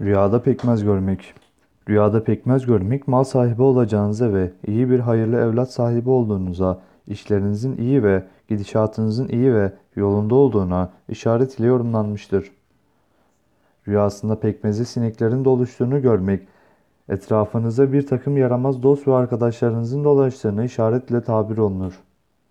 Rüyada pekmez görmek. Rüyada pekmez görmek mal sahibi olacağınıza ve iyi bir hayırlı evlat sahibi olduğunuza, işlerinizin iyi ve gidişatınızın iyi ve yolunda olduğuna işaret ile yorumlanmıştır. Rüyasında pekmezi sineklerin doluştuğunu görmek, etrafınıza bir takım yaramaz dost ve arkadaşlarınızın dolaştığını işaretle tabir olunur.